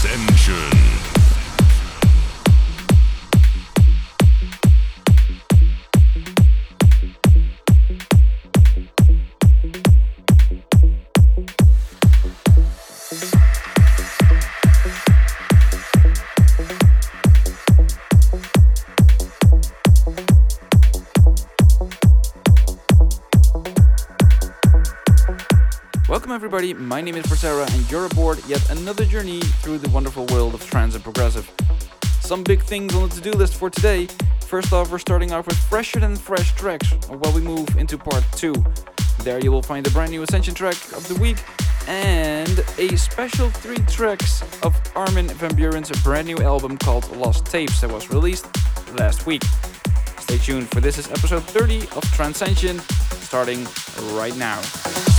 Ascension. My name is Persera and you're aboard yet another journey through the wonderful world of trance and progressive. Some big things on the to-do list for today. First off, we're starting off with fresher than fresh tracks while we move into part 2. There you will find a brand new Ascension track of the week and a special three tracks of Armin van Buuren's brand new album called Lost Tapes that was released last week. Stay tuned for this is episode 30 of Trancescension starting right now.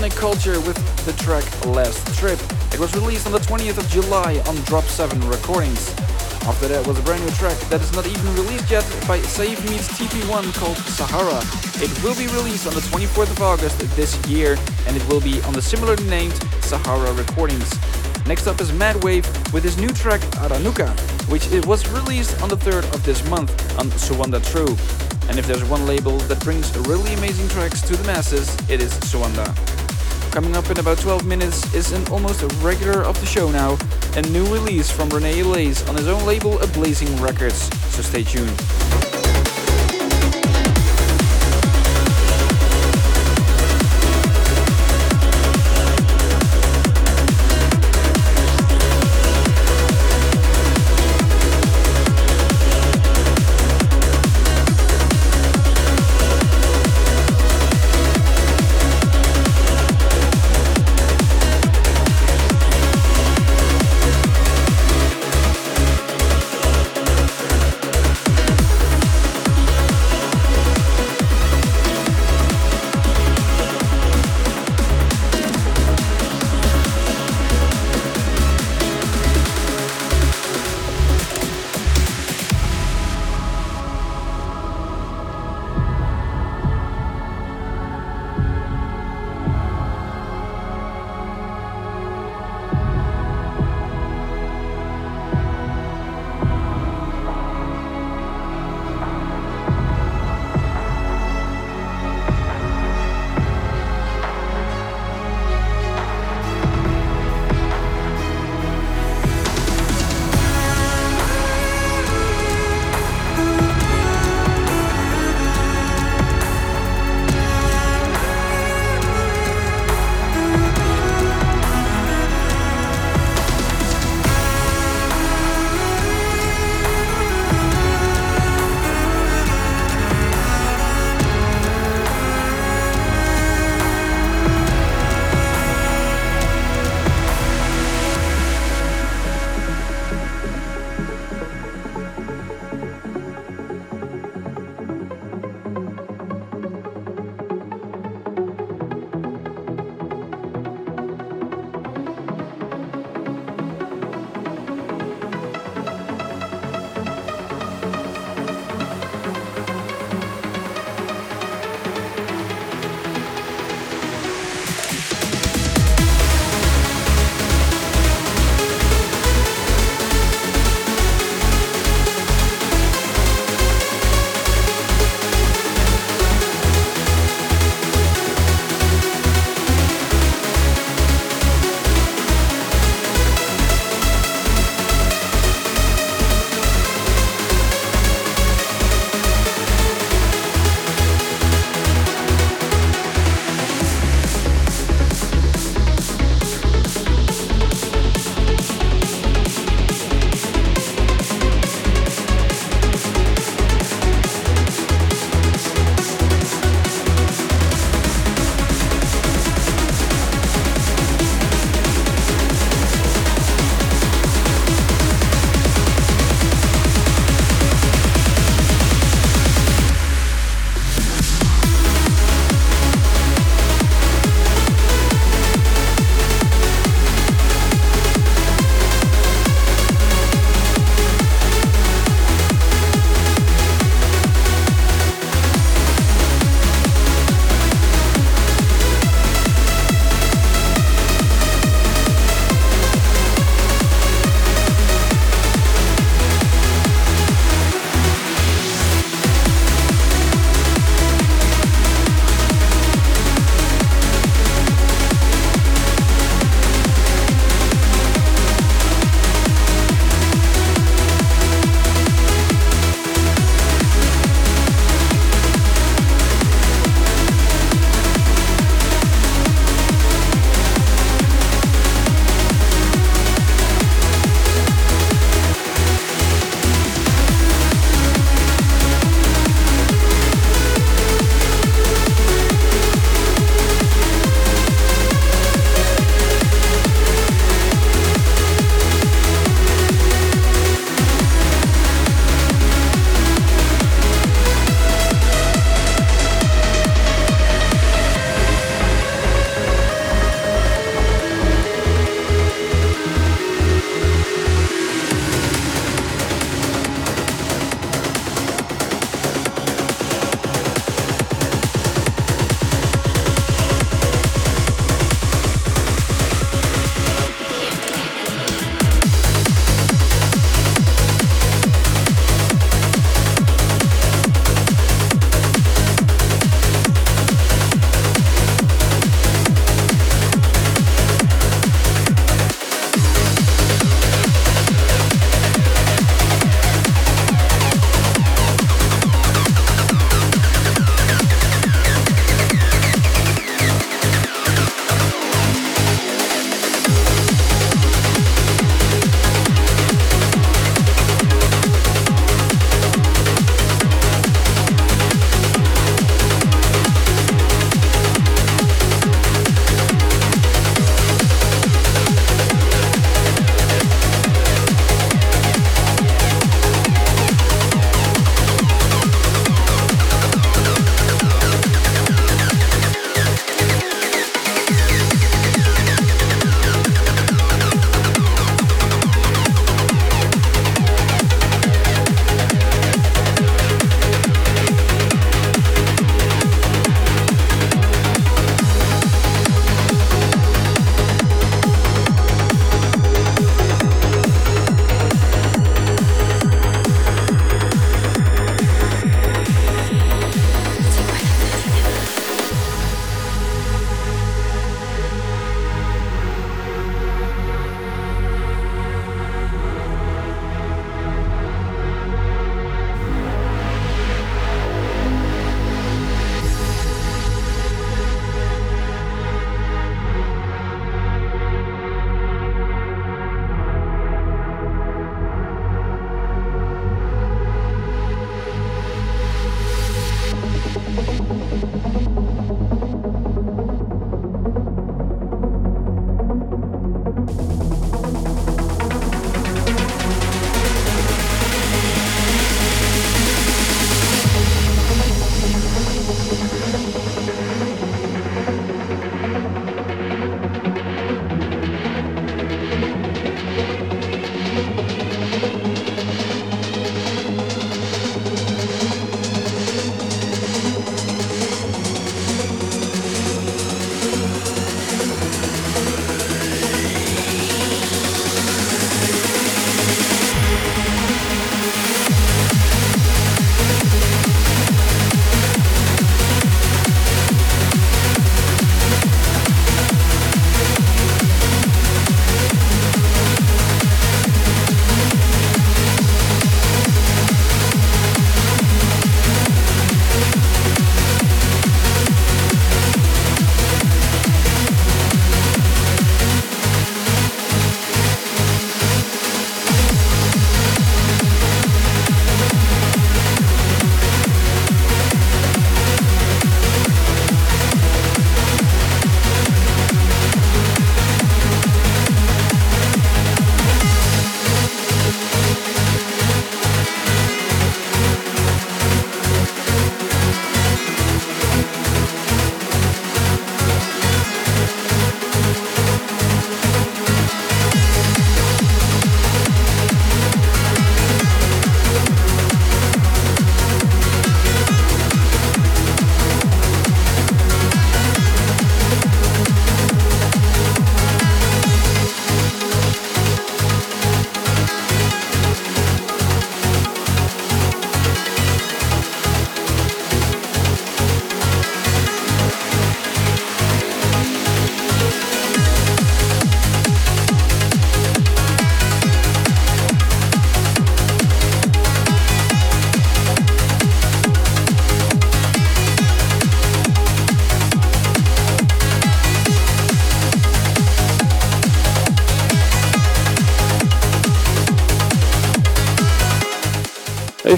The Culture with the track Last Trip. It was released on the 20th of July on Drop 7 Recordings. After that was a brand new track that is not even released yet by Seif Meets TP1 called Sahara. It will be released on the 24th of August this year and it will be on the similarly named Sahara Recordings. Next up is Madwave with his new track Aranuka, which it was released on the 3rd of this month on Suanda True. And if there's one label that brings really amazing tracks to the masses, it is Suanda. Coming up in about 12 minutes is an almost regular of the show now, a new release from Rene Ablaze on his own label Ablazing Records, so stay tuned.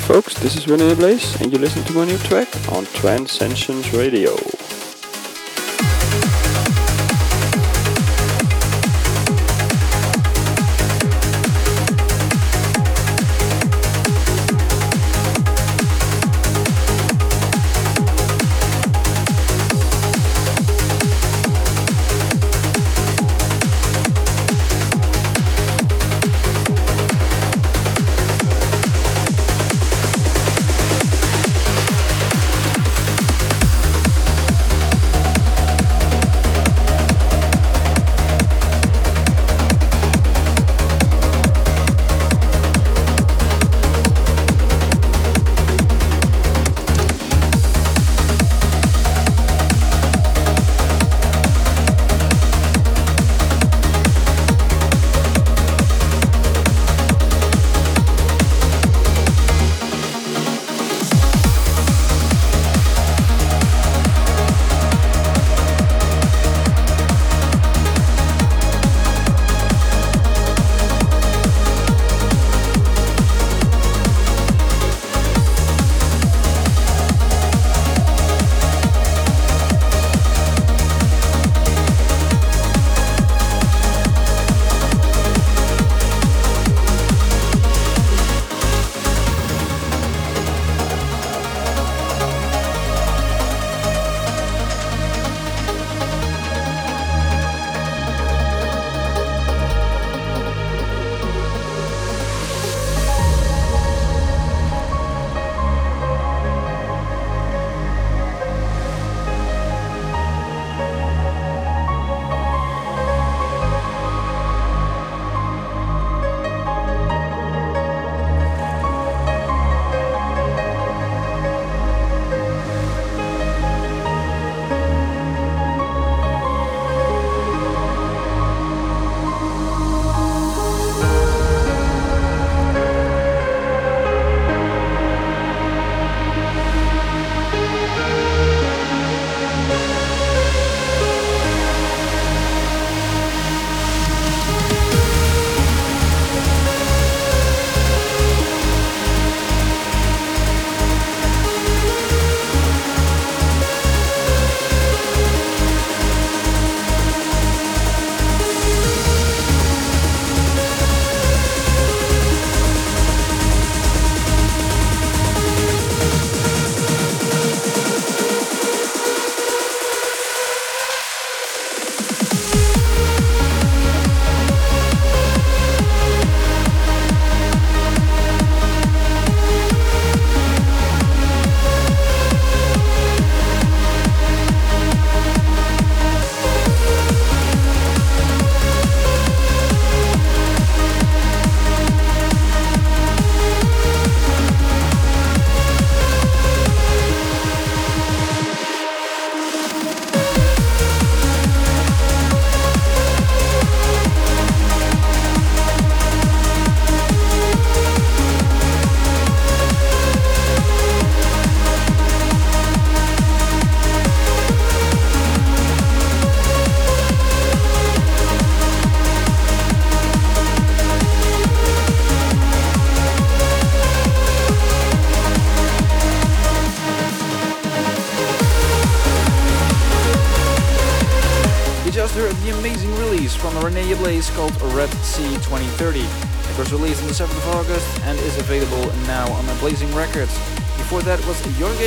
Folks, this is René Ablaze and you listen to my new track on Trancescensions Radio.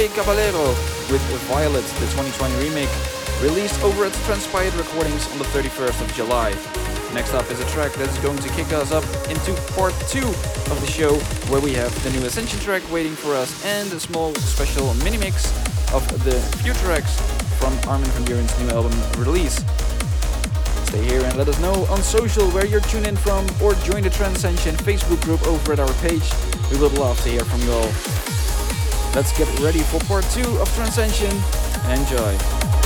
Caballero with Violet, the 2020 remake, released over at Transpired Recordings on the 31st of July. Next up is a track that is going to kick us up into part 2 of the show, where we have the new Ascension track waiting for us and a small special mini mix of the tracks from Armin van Buuren's new album release. Stay here and let us know on social where you're tuned in from or join the Trancescension Facebook group over at our page. We would love to hear from you all. Let's get ready for part 2 of Trancescension and enjoy.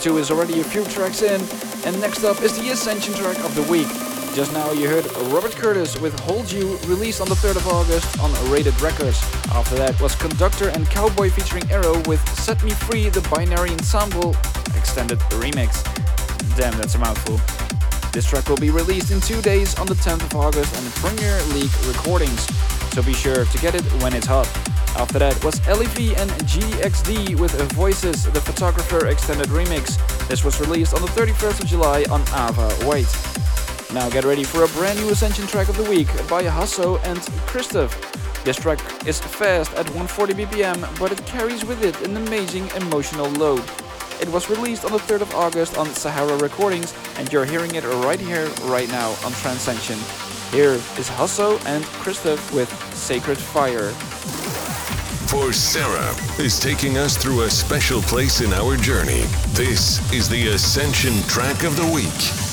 2 is already a few tracks in, and next up is the Ascension track of the week. Just now you heard Robert Curtis with Hold You, released on the 3rd of August on Rated Records. After that was Conductor and Cowboy featuring Aero with Set Me Free, the Binary Ensemble extended remix. Damn, that's a mouthful. This track will be released in two days on the 10th of August on Premier League Recordings, so be sure to get it when it's hot. After that was Elle Vee and GXD with Voices, the Photographer extended remix. This was released on the 31st of July on AVA White. Now get ready for a brand new Ascension track of the week by Hasso and Christoph. This track is fast at 140 BPM, but it carries with it an amazing emotional load. It was released on the 3rd of August on Sahara Recordings, and you're hearing it right here, right now on Trancescension. Here is Hasso and Christoph with Sacred Fire. For Sarah is taking us through a special place in our journey. This is the Ascension track of the week.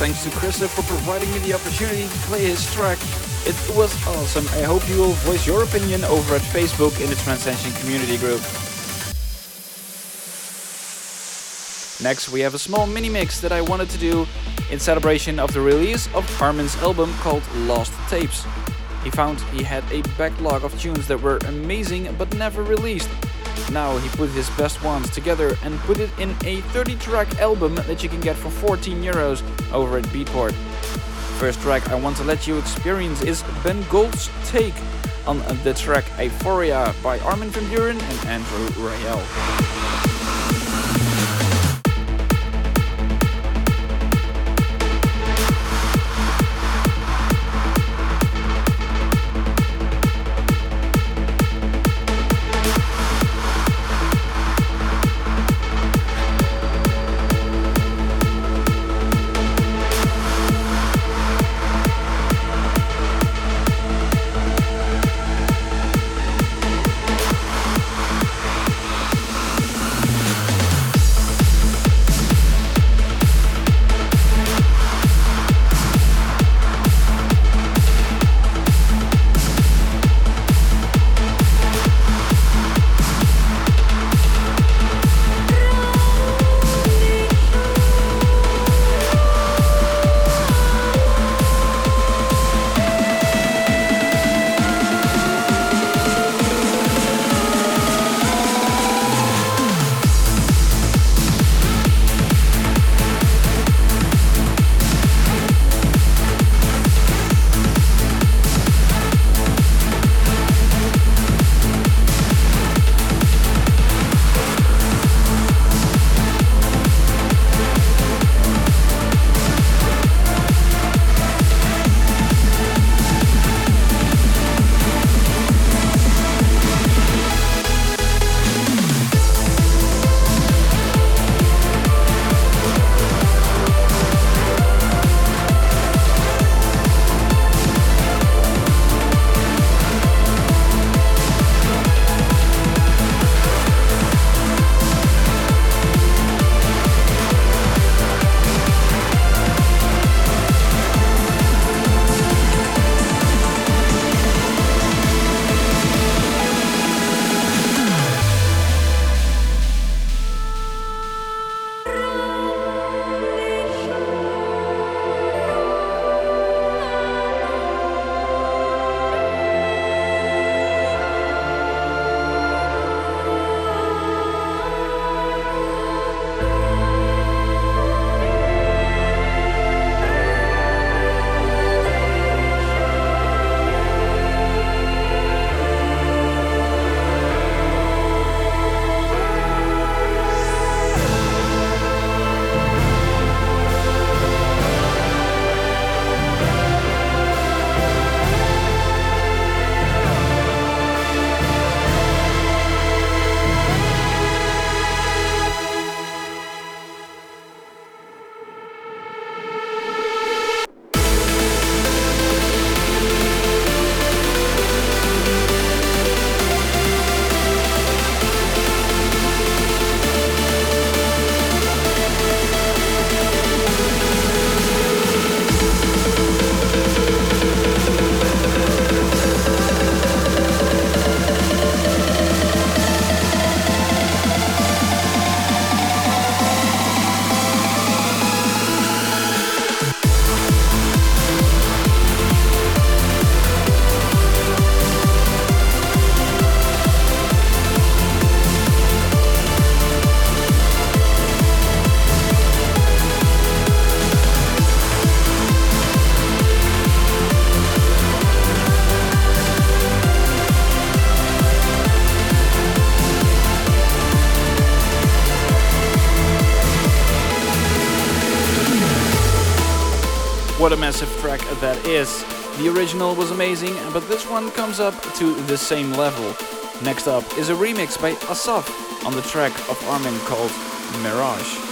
Thanks to Christoph for providing me the opportunity to play his track. It was awesome. I hope you will voice your opinion over at Facebook in the Trancescension community group. Next, we have a small mini mix that I wanted to do in celebration of the release of Armin's album called Lost Tapes. He found he had a backlog of tunes that were amazing but never released. Now he put his best ones together and put it in a 30 track album that you can get for 14 euros over at Beatport. First track I want to let you experience is Ben Gold's take on the track EIFORYA by Armin van Buuren and Andrew Rayel. What a massive track that is. The original was amazing, but this one comes up to the same level. Next up is a remix by Assaf on the track of Armin called Mirage.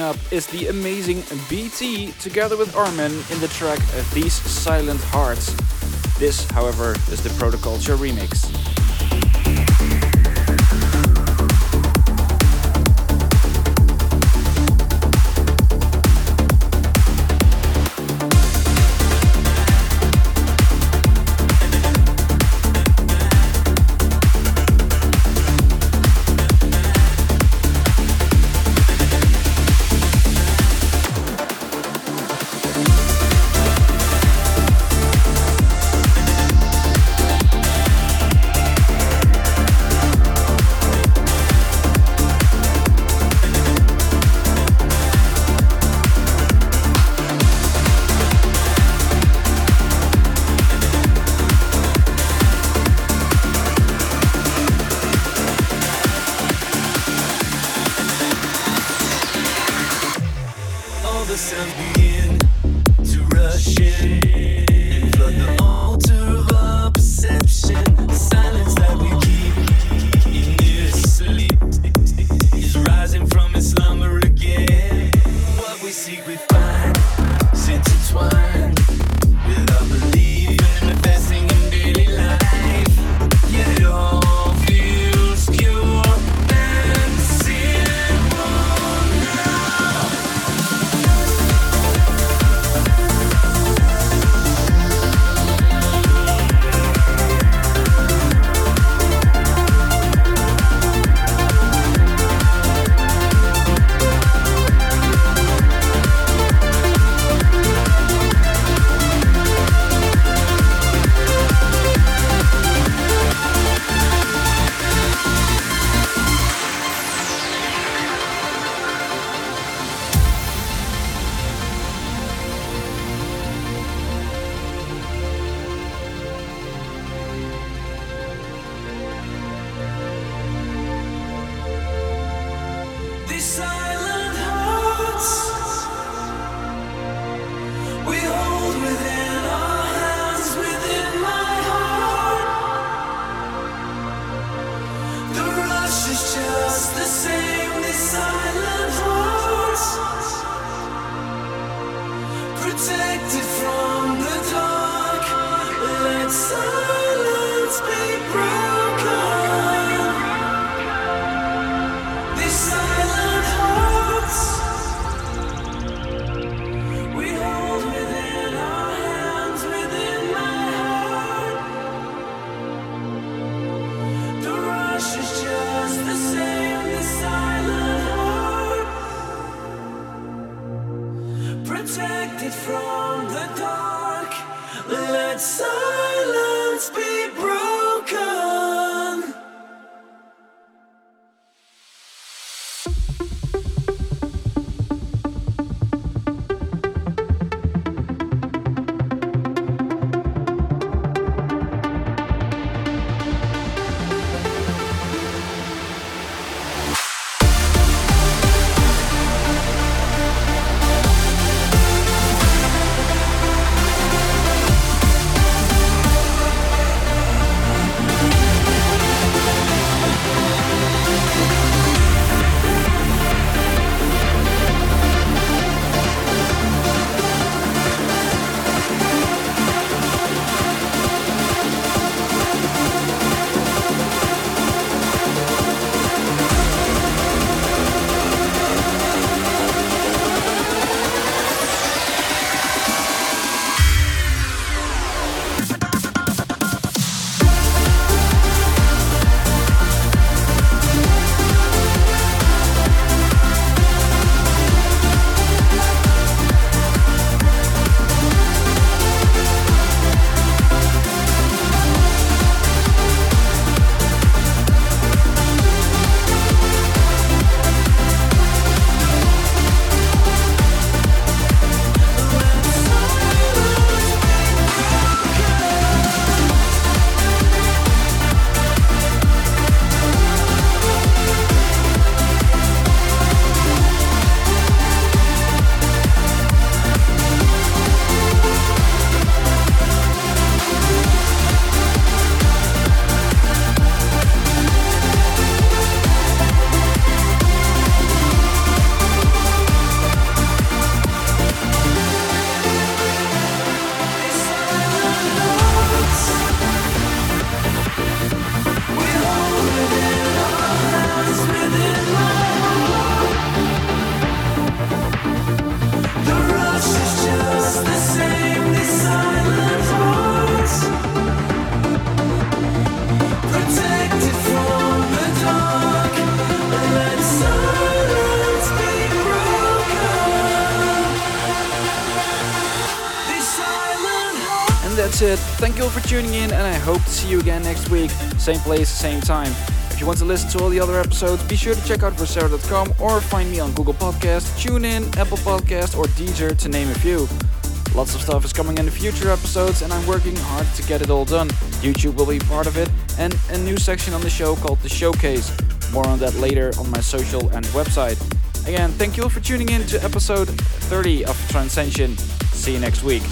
Up is the amazing BT together with Armin in the track These Silent Hearts. This, however, is the Protoculture remix. Same place, same time. If you want to listen to all the other episodes, be sure to check out versera.com or find me on Google Podcast, TuneIn, Apple Podcast, or Deezer, to name a few. Lots of stuff is coming in the future episodes, and I'm working hard to get it all done. YouTube will be part of it, and a new section on the show called The Showcase. More on that later on my social and website. Again, thank you all for tuning in to episode 30 of Trancescension. See you next week.